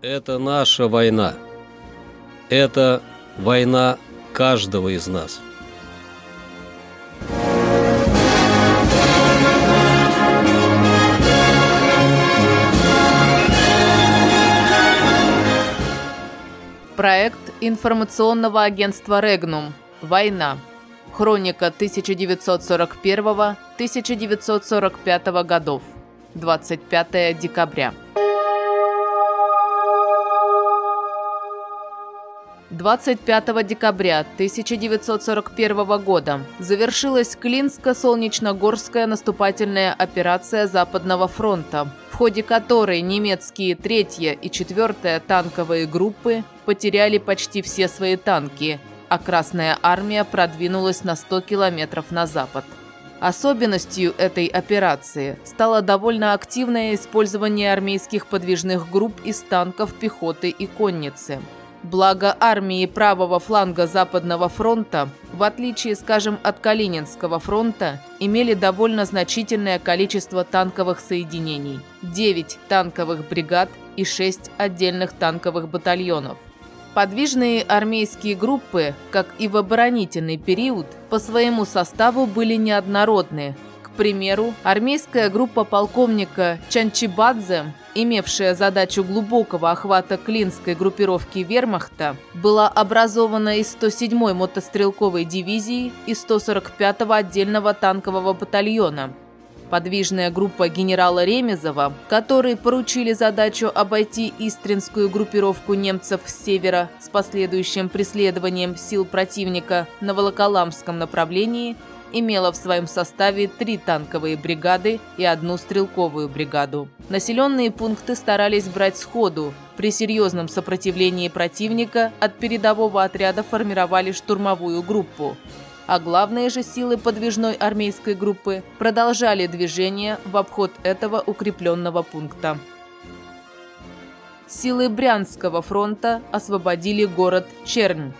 Это наша война. Это война каждого из нас. Проект информационного агентства «Регнум. Война. Хроника 1941-1945 годов. 25 декабря. 25 декабря 1941 года завершилась Клинско-Солнечногорская наступательная операция Западного фронта, в ходе которой немецкие 3 и 4 танковые группы потеряли почти все свои танки, а Красная армия продвинулась на 100 километров на запад. Особенностью этой операции стало довольно активное использование армейских подвижных групп из танков, пехоты и конницы – Благо армии правого фланга Западного фронта, в отличие, скажем, от Калининского фронта, имели довольно значительное количество танковых соединений – 9 танковых бригад и 6 отдельных танковых батальонов. Подвижные армейские группы, как и в оборонительный период, по своему составу были неоднородны. Примеру, армейская группа полковника Чанчибадзе имевшая задачу глубокого охвата Клинской группировки вермахта, была образована из 107-й мотострелковой дивизии и 145-го отдельного танкового батальона. Подвижная группа генерала Ремезова, которой поручили задачу обойти Истринскую группировку немцев с севера с последующим преследованием сил противника на Волоколамском направлении, имела в своем составе три танковые бригады и одну стрелковую бригаду. Населенные пункты старались брать сходу. При серьезном сопротивлении противника от передового отряда формировали штурмовую группу. А главные же силы подвижной армейской группы продолжали движение в обход этого укрепленного пункта. Силы Брянского фронта освободили город Чернь.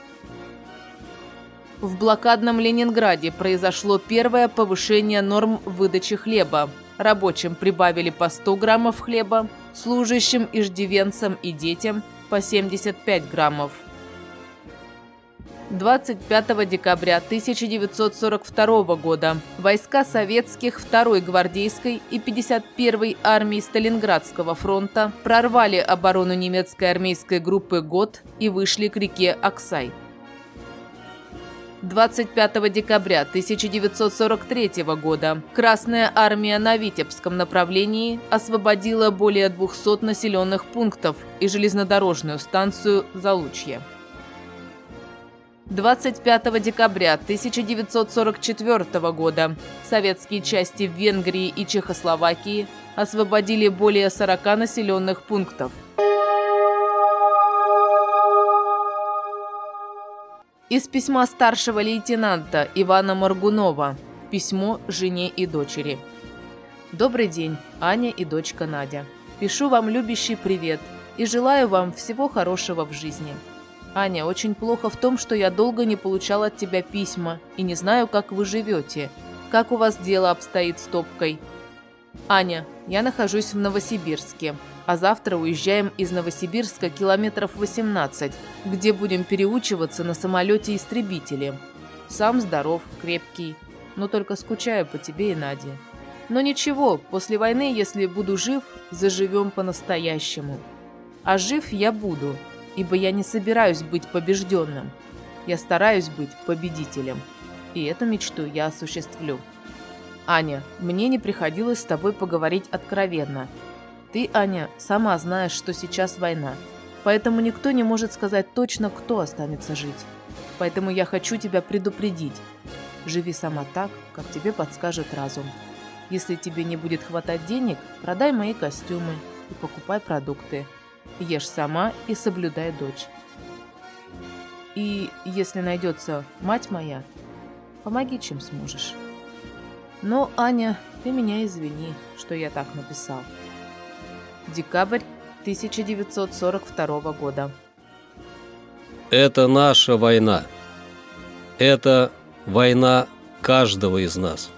В блокадном Ленинграде произошло первое повышение норм выдачи хлеба. Рабочим прибавили по 100 граммов хлеба, служащим, иждивенцам и детям по 75 граммов. 25 декабря 1942 года войска советских 2-й гвардейской и 51-й армии Сталинградского фронта прорвали оборону немецкой армейской группы ГОТ и вышли к реке Аксай. 25 декабря 1943 года Красная армия на Витебском направлении освободила более 200 населенных пунктов и железнодорожную станцию Залучье. 25 декабря 1944 года советские части в Венгрии и Чехословакии освободили более 40 населенных пунктов – Из письма старшего лейтенанта Ивана Маргунова. Письмо жене и дочери. Добрый день, Аня и дочка Надя. Пишу вам любящий привет и желаю вам всего хорошего в жизни. Аня, очень плохо в том, что я долго не получал от тебя письма и не знаю, как вы живете. Как у вас дело обстоит с топкой? Аня, я нахожусь в Новосибирске а завтра уезжаем из Новосибирска километров 18, где будем переучиваться на самолете-истребителе. Сам здоров, крепкий, но только скучаю по тебе и Наде. Но ничего, после войны, если буду жив, заживем по-настоящему. А жив я буду, ибо я не собираюсь быть побежденным. Я стараюсь быть победителем. И эту мечту я осуществлю. Аня, мне не приходилось с тобой поговорить откровенно – ты, Аня, сама знаешь, что сейчас война, поэтому никто не может сказать точно, кто останется жить. Поэтому я хочу тебя предупредить. Живи сама так, как тебе подскажет разум. Если тебе не будет хватать денег, продай мои костюмы и покупай продукты. Ешь сама и соблюдай дочь. И если найдется мать моя, помоги, чем сможешь. Но, Аня, ты меня извини, что я так написал. Декабрь 1942 года. Это наша война. Это война каждого из нас.